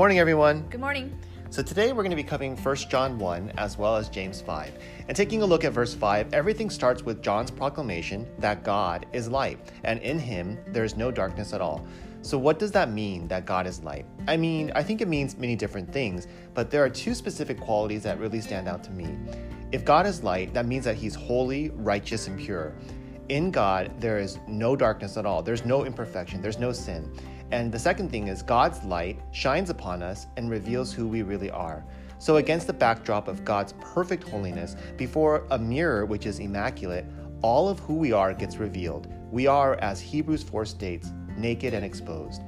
morning, everyone. Good morning. So today we're going to be covering 1 John 1 as well as James 5. And taking a look at verse 5, everything starts with John's proclamation that God is light, and in him there is no darkness at all. So, what does that mean that God is light? I mean, I think it means many different things, but there are two specific qualities that really stand out to me. If God is light, that means that he's holy, righteous, and pure. In God, there is no darkness at all, there's no imperfection, there's no sin. And the second thing is God's light shines upon us and reveals who we really are. So, against the backdrop of God's perfect holiness, before a mirror which is immaculate, all of who we are gets revealed. We are, as Hebrews 4 states, naked and exposed.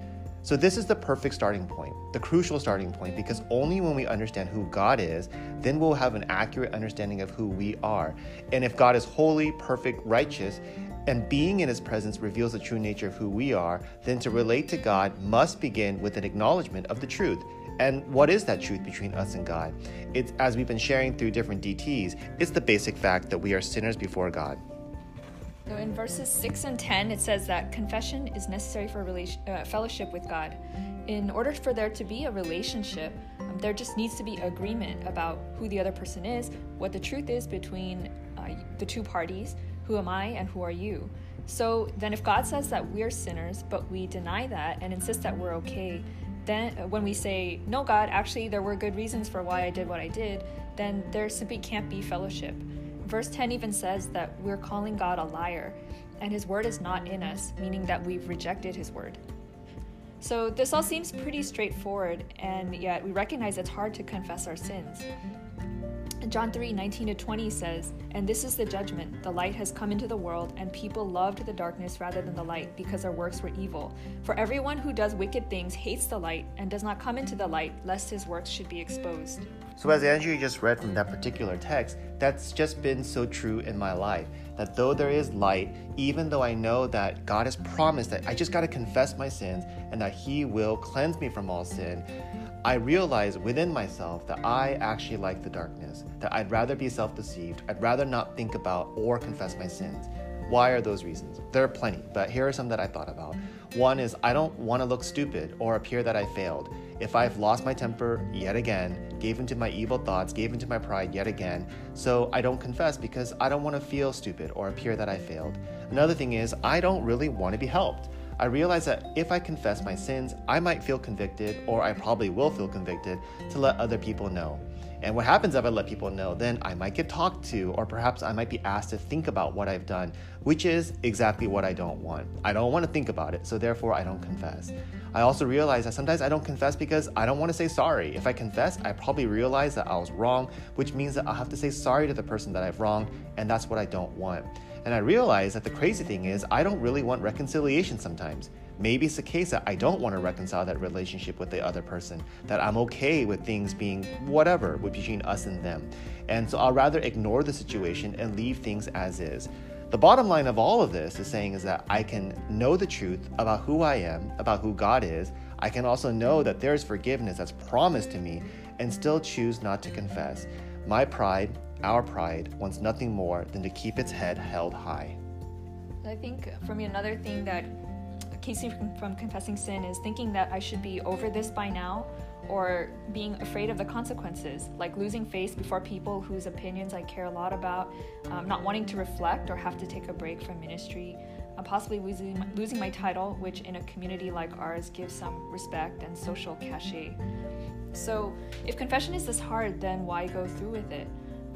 So, this is the perfect starting point, the crucial starting point, because only when we understand who God is, then we'll have an accurate understanding of who we are. And if God is holy, perfect, righteous, and being in his presence reveals the true nature of who we are, then to relate to God must begin with an acknowledgement of the truth. And what is that truth between us and God? It's as we've been sharing through different DTs, it's the basic fact that we are sinners before God. So in verses 6 and 10, it says that confession is necessary for relation, uh, fellowship with God. In order for there to be a relationship, um, there just needs to be agreement about who the other person is, what the truth is between uh, the two parties, who am I and who are you? So then, if God says that we're sinners, but we deny that and insist that we're okay, then uh, when we say, No, God, actually, there were good reasons for why I did what I did, then there simply can't be fellowship. Verse 10 even says that we're calling God a liar, and his word is not in us, meaning that we've rejected his word. So, this all seems pretty straightforward, and yet we recognize it's hard to confess our sins. John 3 19 to 20 says, And this is the judgment. The light has come into the world, and people loved the darkness rather than the light, because their works were evil. For everyone who does wicked things hates the light, and does not come into the light, lest his works should be exposed. So, as Andrew just read from that particular text, that's just been so true in my life. That though there is light, even though I know that God has promised that I just got to confess my sins and that He will cleanse me from all sin, I realize within myself that I actually like the darkness, that I'd rather be self deceived, I'd rather not think about or confess my sins. Why are those reasons? There are plenty, but here are some that I thought about. One is I don't want to look stupid or appear that I failed. If I've lost my temper yet again, gave into my evil thoughts, gave into my pride yet again, so I don't confess because I don't want to feel stupid or appear that I failed. Another thing is I don't really want to be helped. I realize that if I confess my sins, I might feel convicted, or I probably will feel convicted, to let other people know. And what happens if I let people know? Then I might get talked to, or perhaps I might be asked to think about what I've done, which is exactly what I don't want. I don't want to think about it, so therefore I don't confess. I also realize that sometimes I don't confess because I don't want to say sorry. If I confess, I probably realize that I was wrong, which means that I'll have to say sorry to the person that I've wronged, and that's what I don't want. And I realize that the crazy thing is, I don't really want reconciliation sometimes. Maybe it's the case that I don't want to reconcile that relationship with the other person, that I'm okay with things being whatever between us and them. And so I'll rather ignore the situation and leave things as is. The bottom line of all of this is saying is that I can know the truth about who I am, about who God is. I can also know that there's forgiveness that's promised to me and still choose not to confess. My pride our pride wants nothing more than to keep its head held high. I think for me, another thing that keeps me from confessing sin is thinking that I should be over this by now or being afraid of the consequences, like losing face before people whose opinions I care a lot about, um, not wanting to reflect or have to take a break from ministry, uh, possibly losing my, losing my title, which in a community like ours gives some respect and social cachet. So, if confession is this hard, then why go through with it?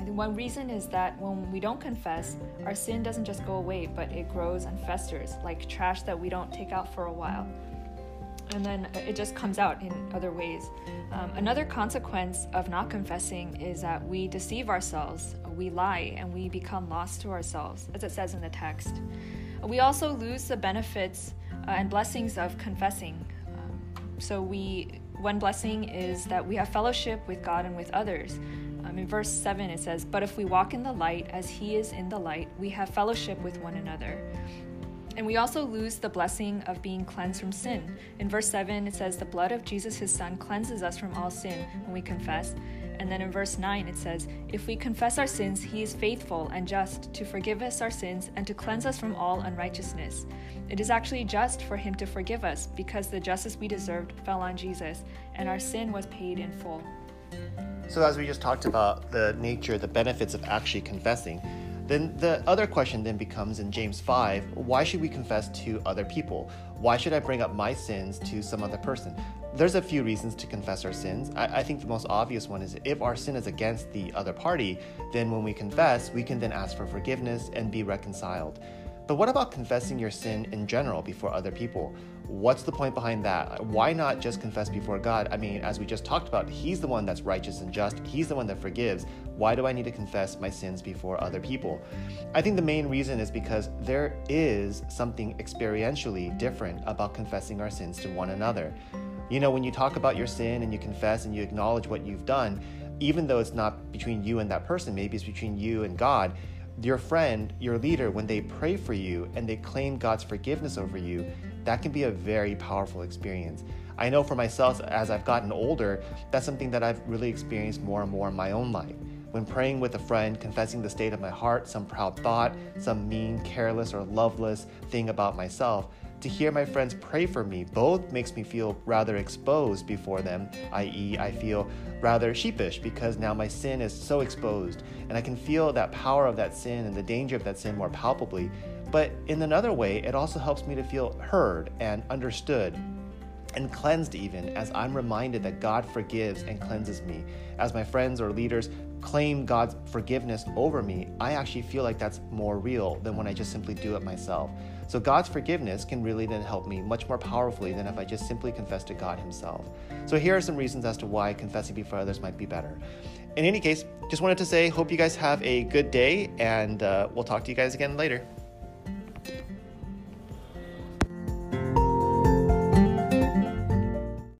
One reason is that when we don't confess, our sin doesn't just go away, but it grows and festers like trash that we don't take out for a while. And then it just comes out in other ways. Um, another consequence of not confessing is that we deceive ourselves, we lie, and we become lost to ourselves, as it says in the text. We also lose the benefits uh, and blessings of confessing. Um, so, we one blessing is that we have fellowship with God and with others. Um, in verse 7, it says, But if we walk in the light as he is in the light, we have fellowship with one another. And we also lose the blessing of being cleansed from sin. In verse 7, it says, The blood of Jesus, his son, cleanses us from all sin when we confess. And then in verse 9, it says, If we confess our sins, he is faithful and just to forgive us our sins and to cleanse us from all unrighteousness. It is actually just for him to forgive us because the justice we deserved fell on Jesus and our sin was paid in full. So, as we just talked about the nature, the benefits of actually confessing, then the other question then becomes in James 5 why should we confess to other people? Why should I bring up my sins to some other person? There's a few reasons to confess our sins. I, I, think the most obvious one is if our sin is against the other party, then when we confess, we can then ask for forgiveness and be reconciled. But what about confessing your sin in general before other people? What's the point behind that? Why not just confess before God? I mean, as we just talked about, He's the one that's righteous and just, He's the one that forgives. Why do I need to confess my sins before other people? I think the main reason is because there is something experientially different about confessing our sins to one another. You know, when you talk about your sin and you confess and you acknowledge what you've done, even though it's not between you and that person, maybe it's between you and God your friend, your leader, when they pray for you and they claim God's forgiveness over you, that can be a very powerful experience. I know for myself, as I've gotten older, that's something that I've really experienced more and more in my own life. When praying with a friend, confessing the state of my heart, some proud thought, some mean, careless, or loveless thing about myself, to hear my friends pray for me both makes me feel rather exposed before them, i.e., I feel rather sheepish because now my sin is so exposed and I can feel that power of that sin and the danger of that sin more palpably. But in another way, it also helps me to feel heard and understood and cleansed even as I'm reminded that God forgives and cleanses me. As my friends or leaders claim God's forgiveness over me, I actually feel like that's more real than when I just simply do it myself. So God's forgiveness can really then help me much more powerfully than if I just simply confess to God Himself. So here are some reasons as to why confessing before others might be better. In any case, just wanted to say, hope you guys have a good day, and uh, we'll talk to you guys again later.